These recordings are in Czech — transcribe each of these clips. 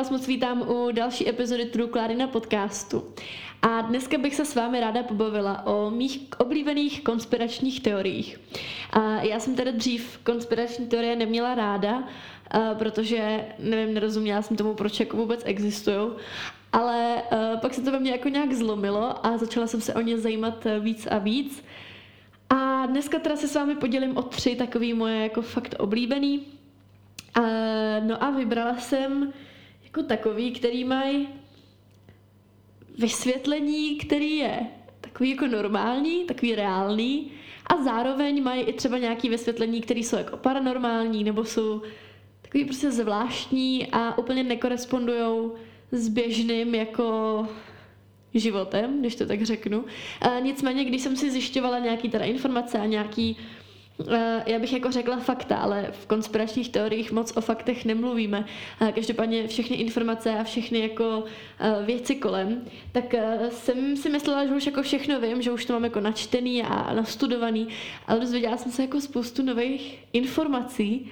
vás moc vítám u další epizody True Clarina podcastu. A dneska bych se s vámi ráda pobavila o mých oblíbených konspiračních teoriích. A já jsem teda dřív konspirační teorie neměla ráda, protože, nevím, nerozuměla jsem tomu, proč jako vůbec existují. Ale pak se to ve mně jako nějak zlomilo a začala jsem se o ně zajímat víc a víc. A dneska teda se s vámi podělím o tři takový moje jako fakt oblíbený. No a vybrala jsem jako takový, který mají vysvětlení, který je takový jako normální, takový reálný a zároveň mají i třeba nějaké vysvětlení, které jsou jako paranormální nebo jsou takový prostě zvláštní a úplně nekorespondují s běžným jako životem, když to tak řeknu. A nicméně, když jsem si zjišťovala nějaký teda informace a nějaký já bych jako řekla fakta, ale v konspiračních teoriích moc o faktech nemluvíme. Každopádně všechny informace a všechny jako věci kolem, tak jsem si myslela, že už jako všechno vím, že už to mám jako načtený a nastudovaný, ale dozvěděla jsem se jako spoustu nových informací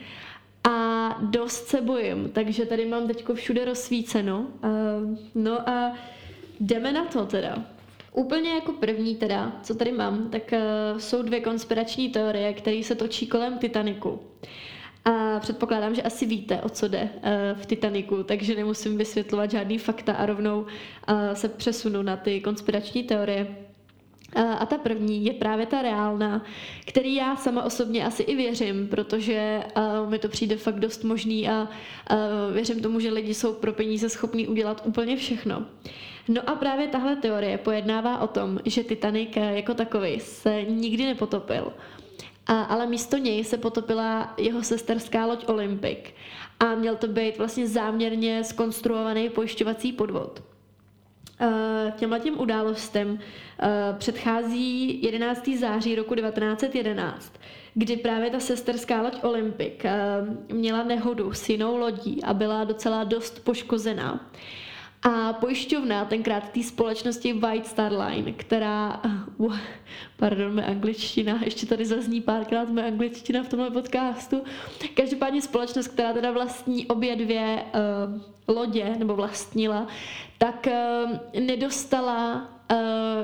a dost se bojím, takže tady mám teďko všude rozsvíceno. No a jdeme na to teda. Úplně jako první teda, co tady mám, tak uh, jsou dvě konspirační teorie, které se točí kolem Titaniku. A předpokládám, že asi víte, o co jde uh, v Titaniku, takže nemusím vysvětlovat žádný fakta a rovnou uh, se přesunu na ty konspirační teorie. A ta první je právě ta reálná, který já sama osobně asi i věřím, protože uh, mi to přijde fakt dost možný a uh, věřím tomu, že lidi jsou pro peníze schopní udělat úplně všechno. No a právě tahle teorie pojednává o tom, že Titanic jako takový se nikdy nepotopil, a, ale místo něj se potopila jeho sesterská loď Olympic a měl to být vlastně záměrně skonstruovaný pojišťovací podvod. Těmhle tím událostem předchází 11. září roku 1911, kdy právě ta sesterská loď Olympic měla nehodu s jinou lodí a byla docela dost poškozená. A pojišťovna tenkrát té společnosti White Star Line, která, uh, pardon, mé angličtina, ještě tady zazní párkrát mé angličtina v tomhle podcastu. Každopádně společnost, která teda vlastní obě dvě uh, lodě, nebo vlastnila, tak uh, nedostala uh,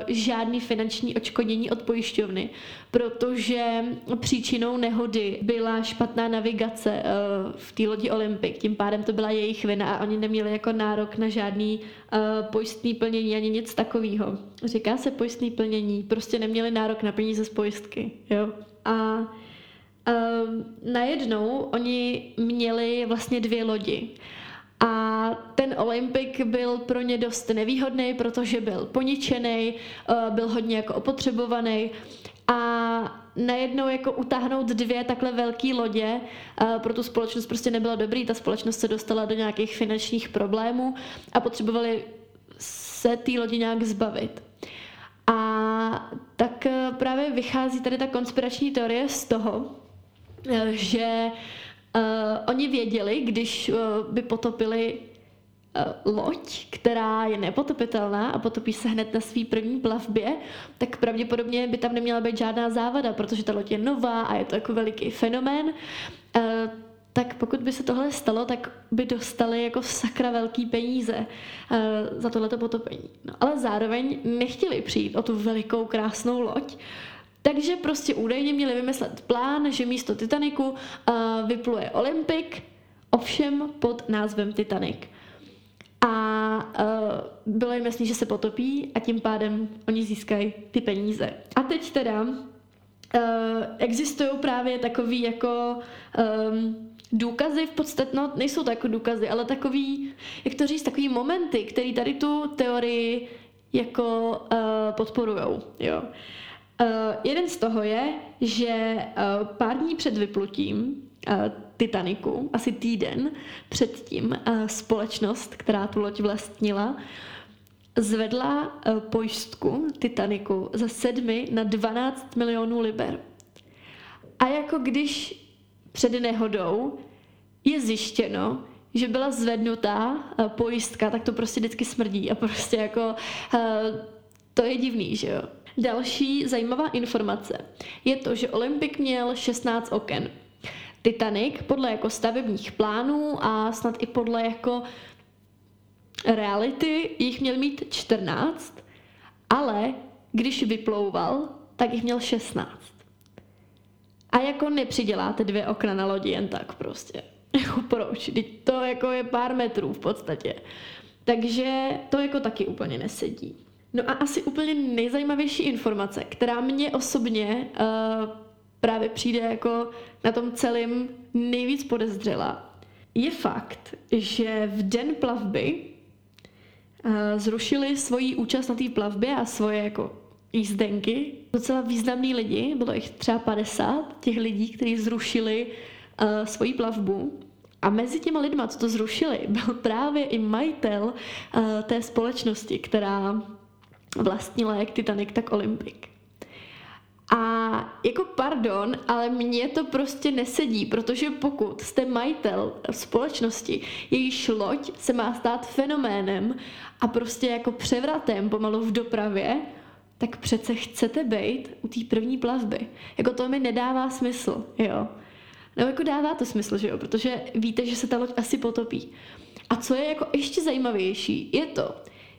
žádný finanční očkodnění od pojišťovny, protože příčinou nehody byla špatná navigace uh, v té lodi Olympic. Tím pádem to byla jejich vina a oni neměli jako nárok na žádný uh, pojistný plnění ani nic takového. Říká se pojistný plnění, prostě neměli nárok na peníze z pojistky. Jo? A uh, najednou oni měli vlastně dvě lodi. A ten Olympik byl pro ně dost nevýhodný, protože byl poničený, eh, byl hodně jako opotřebovaný a najednou jako utáhnout dvě takhle velké lodě eh, pro tu společnost prostě nebylo dobrý, ta společnost se dostala do nějakých finančních problémů a potřebovali se té lodi nějak zbavit. A tak eh, právě vychází tady ta konspirační teorie z toho, že Uh, oni věděli, když uh, by potopili uh, loď, která je nepotopitelná a potopí se hned na svý první plavbě, tak pravděpodobně by tam neměla být žádná závada, protože ta loď je nová a je to jako veliký fenomén. Tak pokud by se tohle stalo, tak by dostali jako sakra velký peníze za tohleto potopení. No, ale zároveň nechtěli přijít o tu velikou krásnou loď, takže prostě údajně měli vymyslet plán, že místo Titaniku uh, vypluje Olympic, ovšem pod názvem Titanic. A uh, bylo jim jasný, že se potopí a tím pádem oni získají ty peníze. A teď teda uh, existují právě takový jako um, důkazy v podstatě, no nejsou to jako důkazy, ale takový, jak to říct, takový momenty, který tady tu teorii jako uh, podporujou, jo. Uh, jeden z toho je, že uh, pár dní před vyplutím uh, Titaniku, asi týden předtím, uh, společnost, která tu loď vlastnila, zvedla uh, pojistku Titaniku za 7 na 12 milionů liber. A jako když před nehodou je zjištěno, že byla zvednutá pojistka, tak to prostě vždycky smrdí a prostě jako to je divný, že jo. Další zajímavá informace je to, že Olympik měl 16 oken. Titanic podle jako stavebních plánů a snad i podle jako reality jich měl mít 14, ale když vyplouval, tak jich měl 16. A jako nepřiděláte dvě okna na lodi jen tak prostě. Jako proč? Teď to jako je pár metrů v podstatě. Takže to jako taky úplně nesedí. No a asi úplně nejzajímavější informace, která mě osobně uh, právě přijde jako na tom celém nejvíc podezřela, je fakt, že v den plavby uh, zrušili svoji účast na té plavbě a svoje jako jízdenky. Docela významní lidi, bylo jich třeba 50 těch lidí, kteří zrušili uh, svoji plavbu. A mezi těma lidma, co to zrušili, byl právě i majitel uh, té společnosti, která vlastnila jak Titanic, tak Olympic. A jako pardon, ale mně to prostě nesedí, protože pokud jste majitel společnosti, jejíž loď se má stát fenoménem a prostě jako převratem pomalu v dopravě, tak přece chcete být u té první plavby. Jako to mi nedává smysl, jo. No jako dává to smysl, že jo, protože víte, že se ta loď asi potopí. A co je jako ještě zajímavější, je to,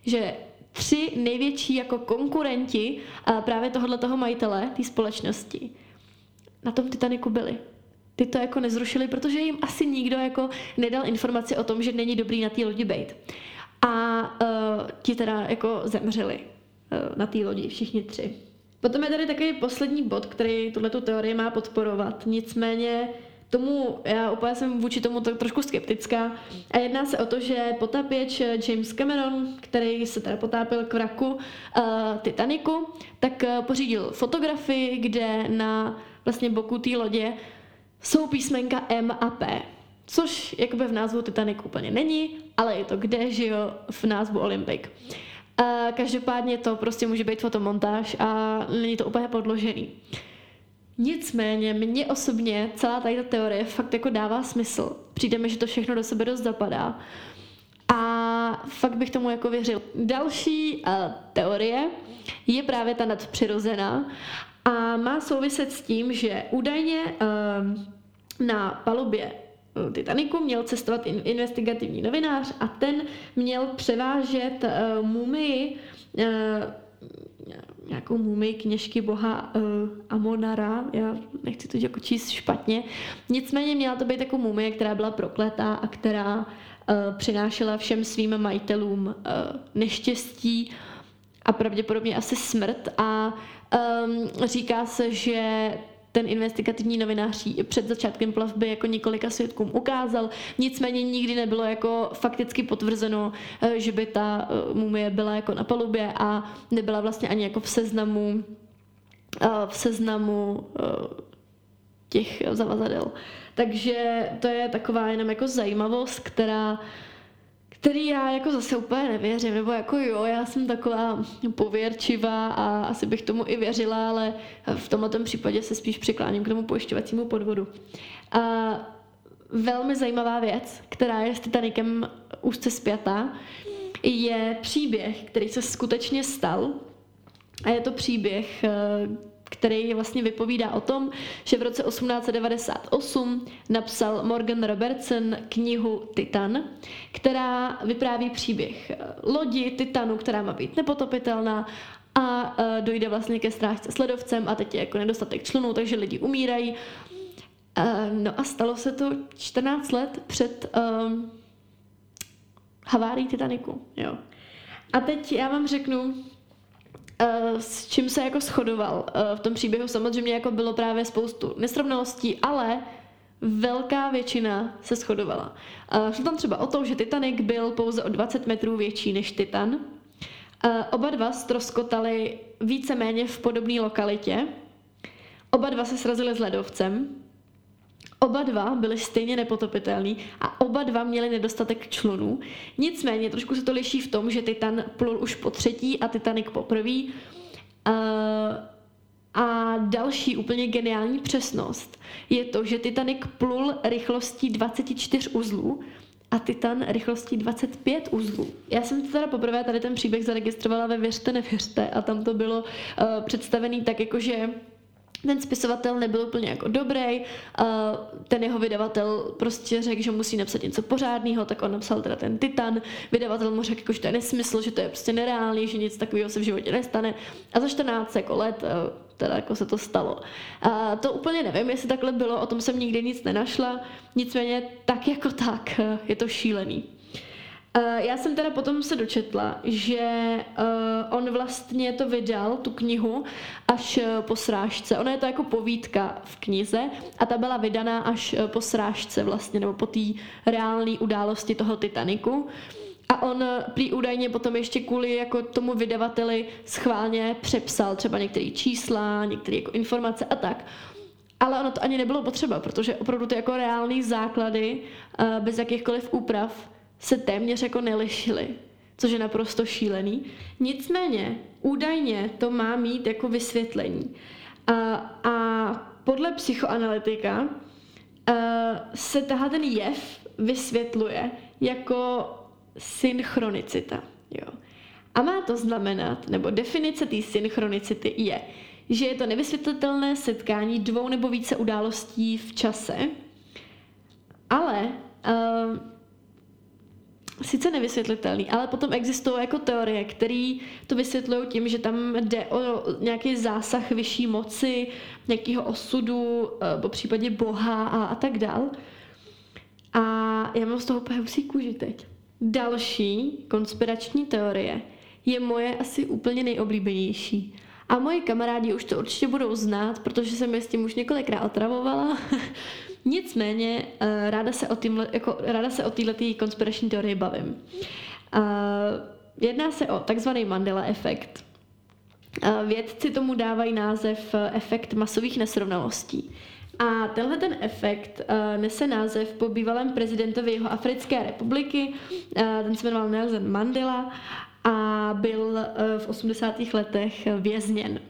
že tři největší jako konkurenti právě tohohle toho majitele, té společnosti, na tom Titaniku byli. Ty to jako nezrušili, protože jim asi nikdo jako nedal informaci o tom, že není dobrý na té lodi být. A uh, ti teda jako zemřeli uh, na té lodi, všichni tři. Potom je tady takový poslední bod, který tuto teorii má podporovat. Nicméně tomu, já úplně jsem vůči tomu tak trošku skeptická. A jedná se o to, že potapěč James Cameron, který se teda potápil k vraku uh, Titaniku, tak uh, pořídil fotografii, kde na vlastně boku té lodě jsou písmenka M a P. Což jakoby v názvu Titanic úplně není, ale je to kde, že jo, v názvu Olympic. Uh, každopádně to prostě může být fotomontáž a není to úplně podložený. Nicméně mně osobně celá tady ta teorie fakt jako dává smysl. Přijde mi, že to všechno do sebe dost zapadá. A fakt bych tomu jako věřil. Další uh, teorie je právě ta nadpřirozená a má souviset s tím, že údajně uh, na palubě eh, Titaniku měl cestovat investigativní novinář a ten měl převážet uh, mumii uh, nějakou mumii kněžky boha uh, Amonara, já nechci to jako číst špatně, nicméně měla to být jako mumie, která byla prokletá a která uh, přinášela všem svým majitelům uh, neštěstí a pravděpodobně asi smrt. A um, říká se, že ten investigativní novinář před začátkem plavby jako několika svědkům ukázal. Nicméně nikdy nebylo jako fakticky potvrzeno, eh, že by ta eh, mumie byla jako na palubě a nebyla vlastně ani jako v seznamu eh, v seznamu těch zavazadel. Takže to je taková jenom jako zajímavost, která který já jako zase úplně nevěřím, nebo jako jo, já jsem taková pověrčivá a asi bych tomu i věřila, ale v tomto případě se spíš přikláním k tomu pojišťovacímu podvodu. A velmi zajímavá věc, která je s Titanikem úzce spjatá, je příběh, který se skutečně stal. A je to příběh, který vlastně vypovídá o tom, že v roce 1898 napsal Morgan Robertson knihu Titan, která vypráví příběh lodi Titanu, která má být nepotopitelná a e, dojde vlastně ke strážce s ledovcem a teď je jako nedostatek členů, takže lidi umírají. E, no a stalo se to 14 let před um, havárií Titaniku. Jo. A teď já vám řeknu, s čím se jako shodoval. Uh, v tom příběhu samozřejmě jako bylo právě spoustu nesrovnalostí, ale velká většina se shodovala. Uh, šlo tam třeba o to, že Titanic byl pouze o 20 metrů větší než Titan. Oba dva stroskotali víceméně v podobné lokalitě. Oba dva se srazili s ledovcem. Oba dva byli stejně nepotopitelní a oba dva měli nedostatek člunů. Nicméně trošku se to liší v tom, že Titan plul už po třetí a Titanic po prvý. Uh, a další úplně geniální přesnost je to, že Titanic plul rychlostí 24 uzlů a Titan rychlostí 25 uzlů. Já jsem to teda poprvé tady ten příběh zaregistrovala ve Věřte, nevěřte a tam to bylo uh, představený tak jako, že ten spisovatel nebyl úplně jako dobrý, ten jeho vydavatel prostě řekl, že musí napsat něco pořádného, tak on napsal teda ten Titan, vydavatel mu řekl, že to je nesmysl, že to je prostě nereálný, že nic takového se v životě nestane a za 14 jako let teda jako se to stalo. A to úplně nevím, jestli takhle bylo, o tom jsem nikdy nic nenašla, nicméně tak jako tak je to šílený. Já jsem teda potom se dočetla, že on vlastně to vydal, tu knihu, až po srážce. Ona je to jako povídka v knize a ta byla vydaná až po srážce vlastně, nebo po té reálné události toho Titaniku. A on prý údajně potom ještě kvůli jako tomu vydavateli schválně přepsal třeba některé čísla, některé jako informace a tak. Ale ono to ani nebylo potřeba, protože opravdu ty jako reální základy bez jakýchkoliv úprav se téměř jako nelišily, což je naprosto šílený. Nicméně, údajně to má mít jako vysvětlení. A, a podle psychoanalytika a, se tahle ten jev vysvětluje jako synchronicita. Jo. A má to znamenat, nebo definice té synchronicity je, že je to nevysvětlitelné setkání dvou nebo více událostí v čase, ale uh, sice nevysvětlitelný, ale potom existují jako teorie, které to vysvětlují tím, že tam jde o nějaký zásah vyšší moci, nějakého osudu, eh, po případě Boha a, a tak dál. A já mám z toho úplně husí kůži teď. Další konspirační teorie je moje asi úplně nejoblíbenější. A moji kamarádi už to určitě budou znát, protože jsem je s tím už několikrát otravovala. Nicméně uh, ráda se o, týmhle, jako, ráda se o této konspirační teorii bavím. Uh, jedná se o takzvaný Mandela efekt. Uh, vědci tomu dávají název efekt masových nesrovnalostí. A tenhle ten efekt uh, nese název po bývalém prezidentovi jeho Africké republiky, uh, ten se jmenoval Nelson Mandela a byl uh, v 80. letech vězněn.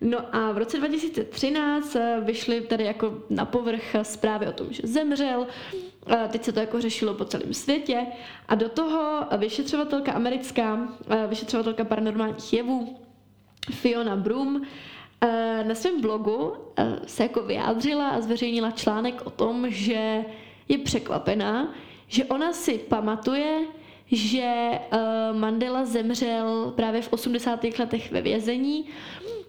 No a v roce 2013 vyšly tady jako na povrch zprávy o tom, že zemřel. Teď se to jako řešilo po celém světě. A do toho vyšetřovatelka americká, vyšetřovatelka paranormálních jevů, Fiona Broom, na svém blogu se jako vyjádřila a zveřejnila článek o tom, že je překvapená, že ona si pamatuje, že Mandela zemřel právě v 80. letech ve vězení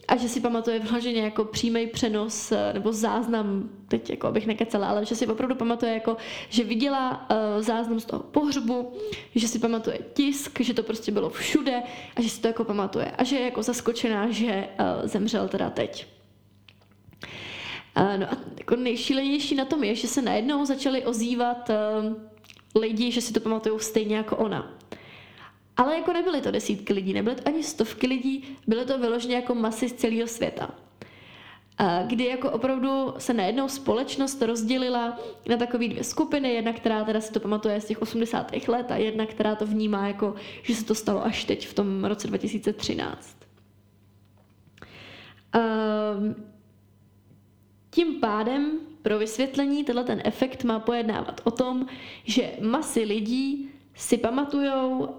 a že si pamatuje vloženě jako přímý přenos eh, nebo záznam, teď jako abych nekecela, ale že si opravdu pamatuje jako, že viděla uh, záznam z toho pohřbu, že si pamatuje tisk, že to prostě bylo všude a že si to jako pamatuje a že je jako zaskočená, že uh, zemřel teda teď. Uh, no a jako nejšílenější na tom je, že se najednou začali ozývat uh, lidi, že si to pamatují stejně jako ona. Ale jako nebyly to desítky lidí, nebyly to ani stovky lidí, bylo to vyloženě jako masy z celého světa. Kdy jako opravdu se najednou společnost rozdělila na takové dvě skupiny, jedna, která teda si to pamatuje z těch 80. let a jedna, která to vnímá jako, že se to stalo až teď v tom roce 2013. Um, tím pádem pro vysvětlení tenhle ten efekt má pojednávat o tom, že masy lidí si pamatujou uh,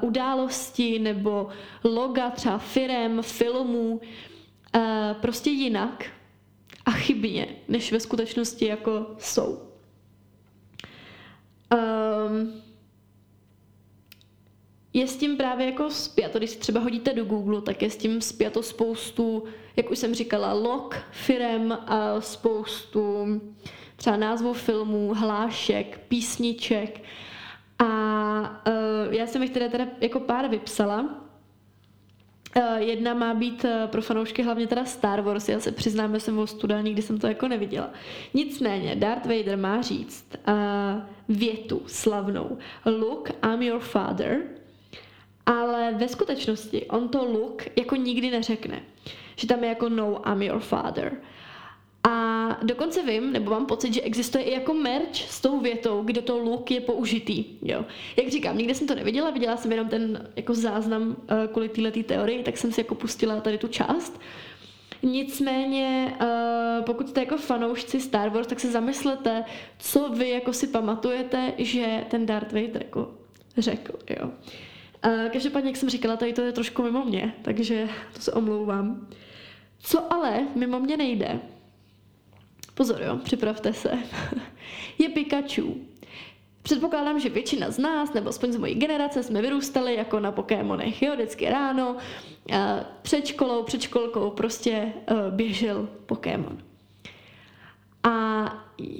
události nebo loga třeba firem, filmů uh, prostě jinak a chybně, než ve skutečnosti jako jsou. Um, je s tím právě jako zpěto, když si třeba hodíte do Google, tak je s tím zpěto spoustu, jak už jsem říkala, log, firem a spoustu třeba názvů filmů, hlášek, písniček a uh, já jsem jich teda, teda jako pár vypsala. Uh, jedna má být uh, pro fanoušky hlavně teda Star Wars, já se přiznám, že jsem ho studovala, nikdy jsem to jako neviděla. Nicméně, Darth Vader má říct uh, větu slavnou Luke, I'm your father, ale ve skutečnosti on to Luke jako nikdy neřekne. Že tam je jako no, I'm your father. A dokonce vím, nebo mám pocit, že existuje i jako merch s tou větou, kde to look je použitý. Jo. Jak říkám, nikde jsem to neviděla, viděla jsem jenom ten jako záznam uh, kvůli této teorii, tak jsem si jako pustila tady tu část. Nicméně, uh, pokud jste jako fanoušci Star Wars, tak se zamyslete, co vy jako si pamatujete, že ten Darth Vader jako řekl. Jo. Uh, každopádně, jak jsem říkala, tady to je trošku mimo mě, takže to se omlouvám. Co ale mimo mě nejde, pozor jo, připravte se, je Pikachu. Předpokládám, že většina z nás, nebo aspoň z mojí generace, jsme vyrůstali jako na Pokémonech. Jo, vždycky ráno, před školou, před školkou prostě e, běžel Pokémon. A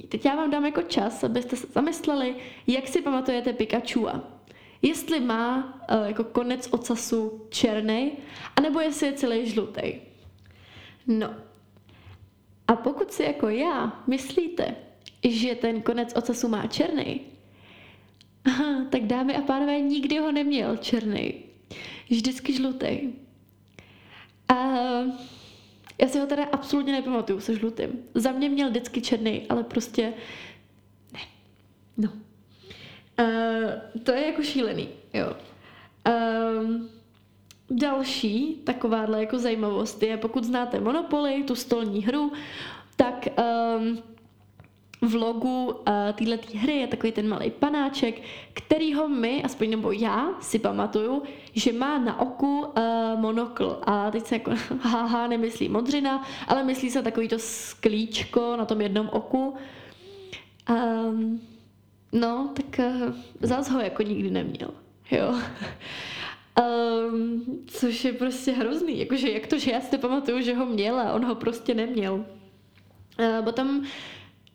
teď já vám dám jako čas, abyste se zamysleli, jak si pamatujete Pikachu. Jestli má e, jako konec ocasu černý, anebo jestli je celý žlutý. No. A pokud si jako já myslíte, že ten konec ocasu má černý, tak dámy a pánové, nikdy ho neměl černý. Vždycky žlutý. A já si ho teda absolutně nepamatuju se žlutým. Za mě měl vždycky černý, ale prostě ne. No. Uh, to je jako šílený, jo. Um, další takováhle jako zajímavost je, pokud znáte Monopoly, tu stolní hru, tak um, v logu uh, téhle hry je takový ten malý panáček, kterýho my, aspoň nebo já, si pamatuju, že má na oku uh, monokl. A teď se jako, haha, nemyslí modřina, ale myslí se takový to sklíčko na tom jednom oku. Um, no, tak uh, zás ho jako nikdy neměl. Jo. Um, což je prostě hrozný. Jakože jak to, že já si to pamatuju, že ho měl a on ho prostě neměl. Uh, potom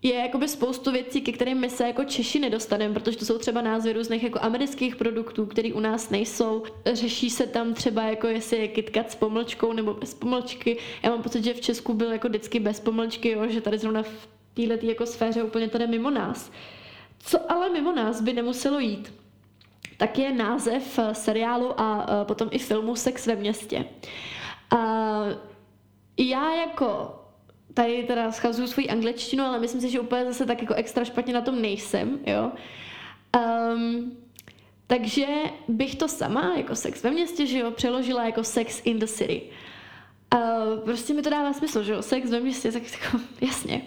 je jakoby spoustu věcí, ke kterým my se jako Češi nedostaneme, protože to jsou třeba názvy různých jako amerických produktů, které u nás nejsou. Řeší se tam třeba jako jestli je KitKat s pomlčkou nebo bez pomlčky. Já mám pocit, že v Česku byl jako vždycky bez pomlčky, jo, že tady zrovna v této jako sféře úplně tady mimo nás. Co ale mimo nás by nemuselo jít, tak je název seriálu a potom i filmu Sex ve městě. A já jako tady teda schazuju svou angličtinu, ale myslím si, že úplně zase tak jako extra špatně na tom nejsem, jo. Um, takže bych to sama, jako sex ve městě, že jo, přeložila jako sex in the city. Uh, prostě mi to dává smysl, že jo, sex ve městě, tak jako, jasně.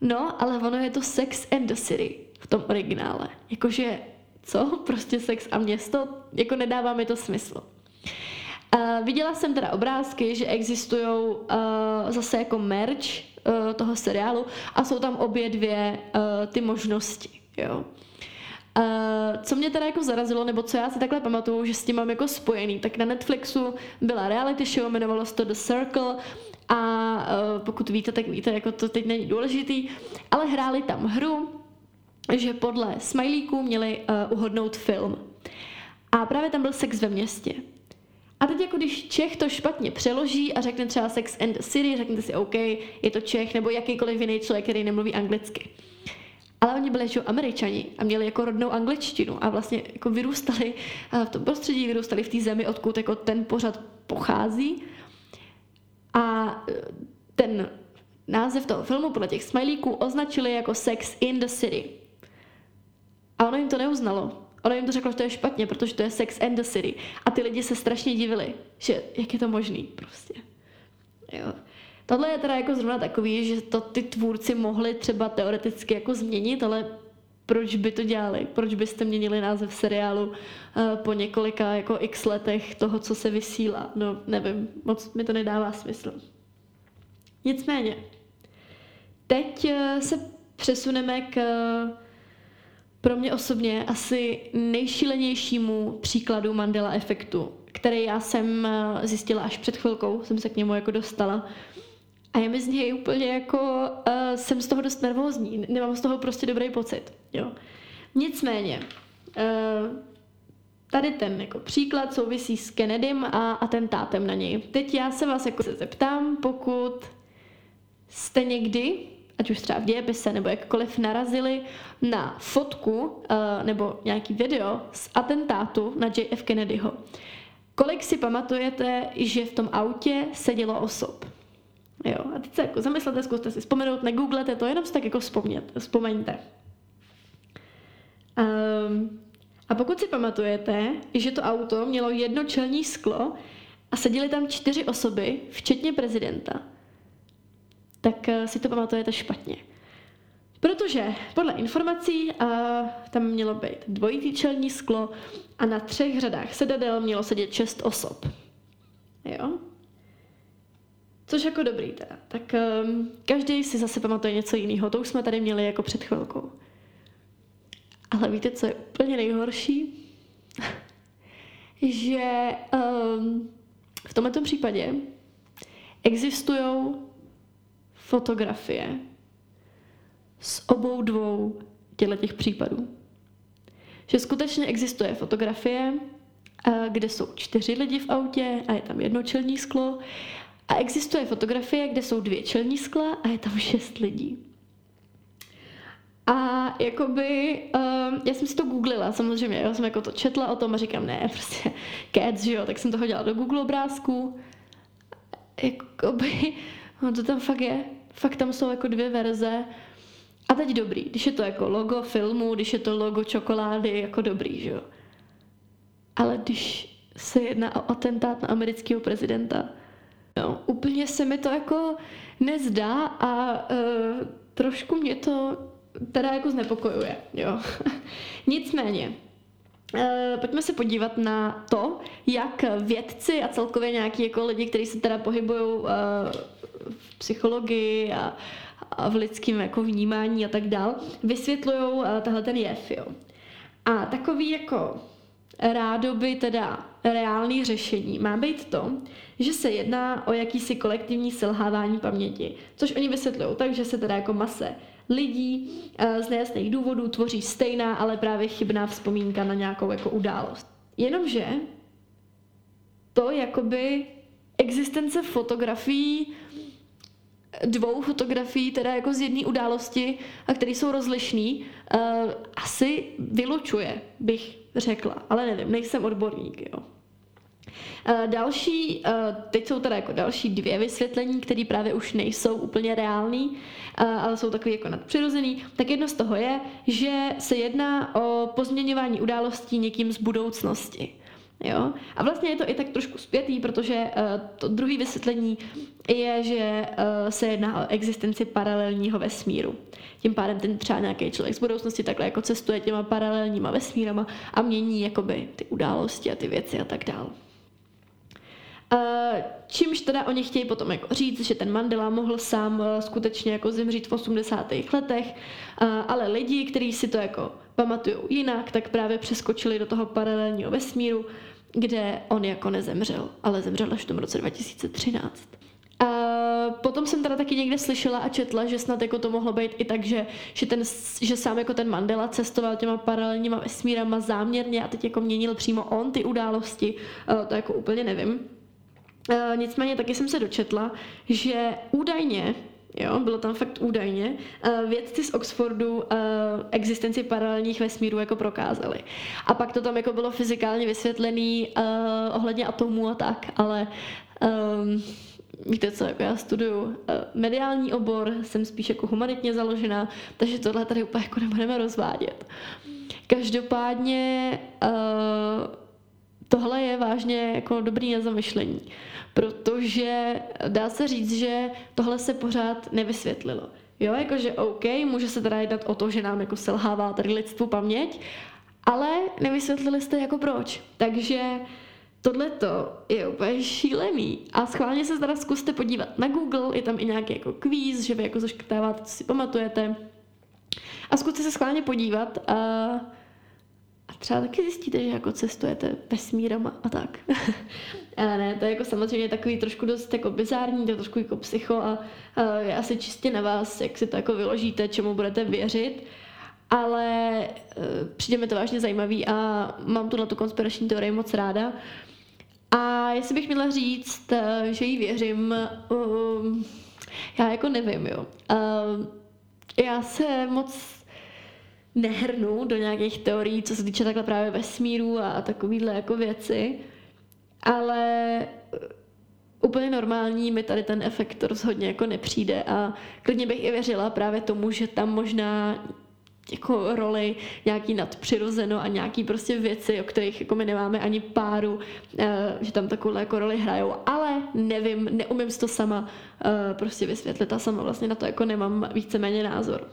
No, ale ono je to sex and the city v tom originále. Jakože, co? Prostě sex a město? Jako nedává mi to smysl. Uh, viděla jsem teda obrázky, že existují uh, zase jako merch uh, toho seriálu a jsou tam obě dvě uh, ty možnosti. Jo. Uh, co mě teda jako zarazilo, nebo co já si takhle pamatuju, že s tím mám jako spojený, tak na Netflixu byla reality show, jmenovalo se to The Circle a uh, pokud víte, tak víte, jako to teď není důležitý, ale hráli tam hru, že podle smajlíků měli uh, uhodnout film. A právě tam byl sex ve městě. A teď jako když Čech to špatně přeloží a řekne třeba Sex and the City, řeknete si OK, je to Čech nebo jakýkoliv jiný člověk, který nemluví anglicky. Ale oni byli jako američani a měli jako rodnou angličtinu a vlastně jako vyrůstali v tom prostředí, vyrůstali v té zemi, odkud jako ten pořad pochází. A e, ten název toho filmu podle těch smajlíků označili jako Sex in the City. A ono jim to neuznalo. Ono jim to řeklo, že to je špatně, protože to je Sex and the City. A ty lidi se strašně divili, že jak je to možný prostě. Jo. Tohle je teda jako zrovna takový, že to ty tvůrci mohli třeba teoreticky jako změnit, ale proč by to dělali? Proč byste měnili název seriálu uh, po několika jako x letech toho, co se vysílá? No, nevím, moc mi to nedává smysl. Nicméně, teď uh, se přesuneme k uh, pro mě osobně asi nejšílenějšímu příkladu Mandela efektu, který já jsem eh, zjistila až před chvilkou, jsem se k němu jako dostala. A je mi z něj úplně jako, uh, jsem z toho dost nervózní, nemám z toho prostě dobrý pocit. Jo. Nicméně, uh, tady ten jako příklad souvisí s Kennedym a atentátem na něj. Teď já se vás jako se zeptám, pokud jste někdy ať už třeba v dějepise nebo jakkoliv narazili na fotku uh, nebo nějaký video z atentátu na JF Kennedyho. Kolik si pamatujete, že v tom autě sedělo osob? Jo, a teď se jako zamyslete, zkuste si vzpomenout, negooglete to, jenom si tak jako vzpomnět, vzpomeňte. Um, a pokud si pamatujete, že to auto mělo jedno čelní sklo a seděly tam čtyři osoby, včetně prezidenta, tak eh, si to pamatujete špatně. Protože podle informací eh, tam mělo být dvojitý čelní sklo a na třech řadách sedadel mělo sedět šest osob. Jo? Což jako dobrý teda. Tak um, každý si zase pamatuje něco jiného. To už jsme tady měli jako před chvilkou. Ale víte, co je úplně nejhorší? že um, v tomto případě existují fotografie z obou dvou těchto těch případů. Že skutečně existuje fotografie, eh, kde jsou čtyři lidi v autě a je tam jedno čelní sklo. A existuje fotografie, kde jsou dvě čelní skla a je tam šest lidí. A jakoby, um, já jsem si to googlila, samozřejmě, já jsem jako to četla o tom a říkám, ne, prostě cats, že jo, tak jsem to hodila do Google obrázků. Jakoby, no to tam fakt je, fakt tam jsou jako dvě verze. A teď dobrý, když je to jako logo filmu, když je to logo čokolády, jako dobrý, že jo. Ale když se jedná o atentát na amerického prezidenta, no, úplně se mi to jako nezdá a uh, trošku mě to teda jako znepokojuje, jo. Nicméně, Uh, pojďme se podívat na to, jak vědci a celkově nějaký jako lidi, kteří se teda pohybují v psychologii a, a v lidském jako vnímání a tak dál, vysvětlují uh, tahle ten jev. Jo. A takový jako rádoby teda reálný řešení má být to, že se jedná o jakýsi kolektivní selhávání paměti, což oni vysvětlují tak, že se teda jako mase lidí eh, z nejasných důvodů tvoří stejná, ale právě chybná vzpomínka na nějakou jako událost. Jenomže to jakoby existence fotografií dvou fotografií, teda jako z jedné události, a které jsou rozlišný, uh, asi vylučuje, bych řekla. Ale nevím, nejsem odborník, jo. Uh, další, uh, teď jsou teda jako další dvě vysvětlení, které právě už nejsou úplně reální, ale jsou takový jako nadpřirozený. Tak jedno z toho je, že se jedná o pozměňování událostí někým z budoucnosti. Jo? A vlastně je to i tak trošku zpětý, protože uh, to druhé vysvětlení je, že uh, se jedná o existenci paralelního vesmíru. Tím pádem ten třeba nějaký člověk z budoucnosti takhle jako cestuje těma paralelníma vesmírama a mění jakoby ty události a ty věci a tak dále. Uh, čímž teda oni chtějí potom jako říct, že ten Mandela mohl sám uh, skutečně jako zemřít v 80. letech, uh, ale lidi, kteří si to jako pamatují jinak, tak právě přeskočili do toho paralelního vesmíru, kde on jako nezemřel, ale zemřel až v tom roce 2013. A potom jsem teda taky někde slyšela a četla, že snad jako to mohlo být i tak, že, že, ten, že sám jako ten Mandela cestoval těma paralelníma vesmírama záměrně a teď jako měnil přímo on ty události, to jako úplně nevím. Uh, nicméně taky jsem se dočetla, že údajně Jo, bylo tam fakt údajně. Uh, vědci z Oxfordu uh, existenci paralelních vesmírů jako prokázali. A pak to tam jako bylo fyzikálně vysvětlený uh, ohledně atomů a tak, ale um, víte co, jako já studuju mediální obor, jsem spíš jako humanitně založená, takže tohle tady úplně jako nebudeme rozvádět. Každopádně uh, tohle je vážně jako dobrý na zamyšlení, protože dá se říct, že tohle se pořád nevysvětlilo. Jo, jakože OK, může se teda jednat o to, že nám jako selhává tady lidstvu paměť, ale nevysvětlili jste jako proč. Takže tohle je úplně šílený. A schválně se teda zkuste podívat na Google, je tam i nějaký jako kvíz, že vy jako zaškrtáváte, co si pamatujete. A zkuste se schválně podívat a a třeba taky zjistíte, že jako cestujete vesmírama a tak. a ne, to je jako samozřejmě takový trošku dost jako bizární, to je trošku jako psycho a, a je asi čistě na vás, jak si to jako vyložíte, čemu budete věřit. Ale e, přijde mi to vážně zajímavý a mám tu na tu konspirační teorii moc ráda. A jestli bych měla říct, e, že jí věřím, um, já jako nevím, jo. Uh, já se moc nehrnu do nějakých teorií, co se týče takhle právě vesmíru a takovýhle jako věci, ale eh, úplně normální mi tady ten efekt rozhodně jako nepřijde a klidně bych i věřila právě tomu, že tam možná jako roli nějaký nadpřirozeno a nějaký prostě věci, o kterých jako my nemáme ani páru, eh, že tam takovou jako roli hrajou, ale nevím, neumím si to sama eh, prostě vysvětlit a sama vlastně na to jako nemám víceméně názor.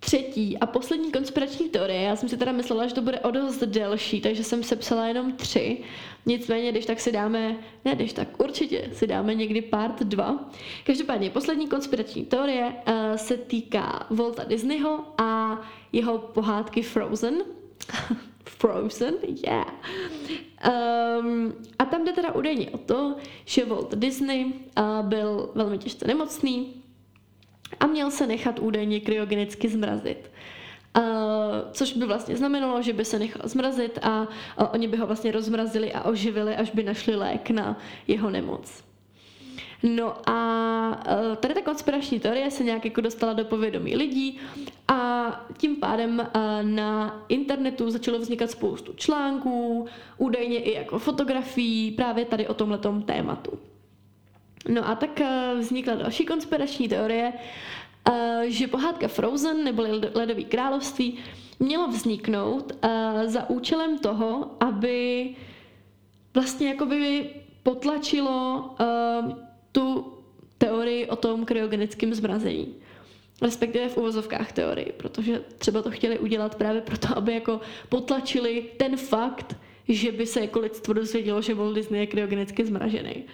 Třetí a poslední konspirační teorie, já jsem si teda myslela, že to bude o dost delší, takže jsem sepsala jenom tři. Nicméně, když tak si dáme, ne když tak, určitě si dáme někdy part dva. Každopádně, poslední konspirační teorie uh, se týká Volta Disneyho a jeho pohádky Frozen. Frozen, yeah. Um, a tam jde teda údajně o to, že Walt Disney uh, byl velmi těžce nemocný, a měl se nechat údajně kryogenicky zmrazit. Uh, což by vlastně znamenalo, že by se nechal zmrazit a uh, oni by ho vlastně rozmrazili a oživili, až by našli lék na jeho nemoc. No a uh, tady ta konspirační teorie se nějak jako dostala do povědomí lidí a tím pádem uh, na internetu začalo vznikat spoustu článků, údajně i jako fotografií právě tady o tomhletom tématu. No a tak eh, vznikla další konspirační teorie, eh, že pohádka Frozen nebo Ledový království mělo vzniknout eh, za účelem toho, aby vlastně jakoby potlačilo tu teorii o tom kryogenickém zmrazení. Respektive v uvozovkách teorii, protože třeba to chtěli udělat právě proto, aby jako potlačili ten fakt, že by se jako lidstvo dozvědělo, že Walt Disney je kryogenicky zmražený. Uh,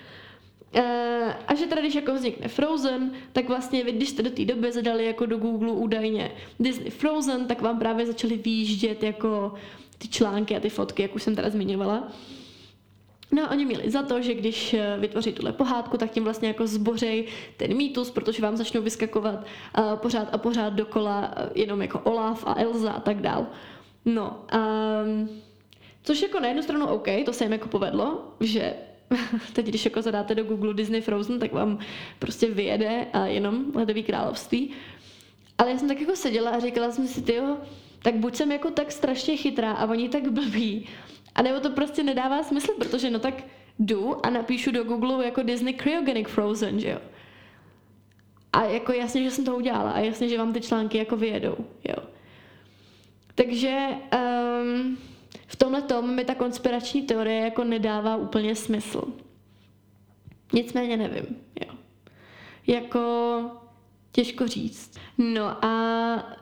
a že teda když jako vznikne Frozen, tak vlastně vy, když jste do té doby zadali jako do Google údajně Disney Frozen, tak vám právě začaly výjíždět jako ty články a ty fotky, jak už jsem teda zmiňovala. No a oni měli za to, že když eh, vytvoří tuhle pohádku, tak tím vlastně jako zbořej ten mýtus, protože vám začnou vyskakovat uh, pořád a pořád dokola uh, jenom jako Olaf a Elza a tak dál. No, um, což jako na jednu stranu OK, to se jim jako povedlo, že teď když jako zadáte do Google Disney Frozen, tak vám prostě vyjede a jenom Ledový království. Ale já jsem tak jako seděla a říkala jsem si, tyjo, tak buď jsem jako tak strašně chytrá a oni tak blbí, a nebo to prostě nedává smysl, protože no tak jdu a napíšu do Google jako Disney Cryogenic Frozen, že jo. A jako jasně, že jsem to udělala a jasně, že vám ty články jako vyjedou, jo. Takže um, v tomhle tom mi ta konspirační teorie jako nedává úplně smysl. Nicméně nevím, jo. Jako těžko říct. No a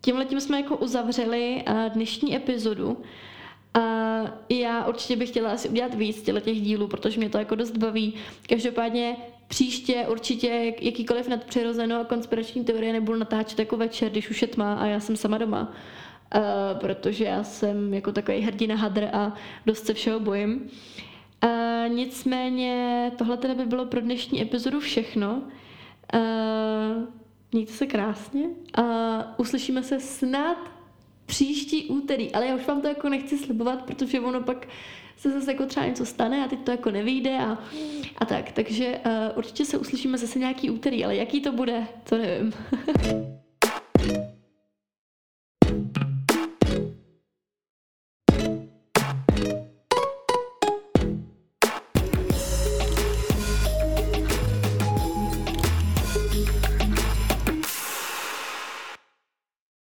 tímhle tím jsme jako uzavřeli eh, dnešní epizodu. A já určitě bych chtěla asi udělat víc těch dílů, protože mě to jako dost baví. Každopádně příště určitě jakýkoliv nadpřirozenou a konspirační teorie nebudu natáčet jako večer, když už je tma a já jsem sama doma. Uh, protože já jsem jako takový hrdina hadr a dost se všeho bojím. Uh, nicméně tohle teda by bylo pro dnešní epizodu všechno. Uh, mějte se krásně a uslyšíme se snad příští úterý, ale já už vám to jako nechci slibovat, protože ono pak se zase jako třeba něco stane a teď to jako nevyjde a, a tak. Takže uh, určitě se uslyšíme zase nějaký úterý, ale jaký to bude, to nevím.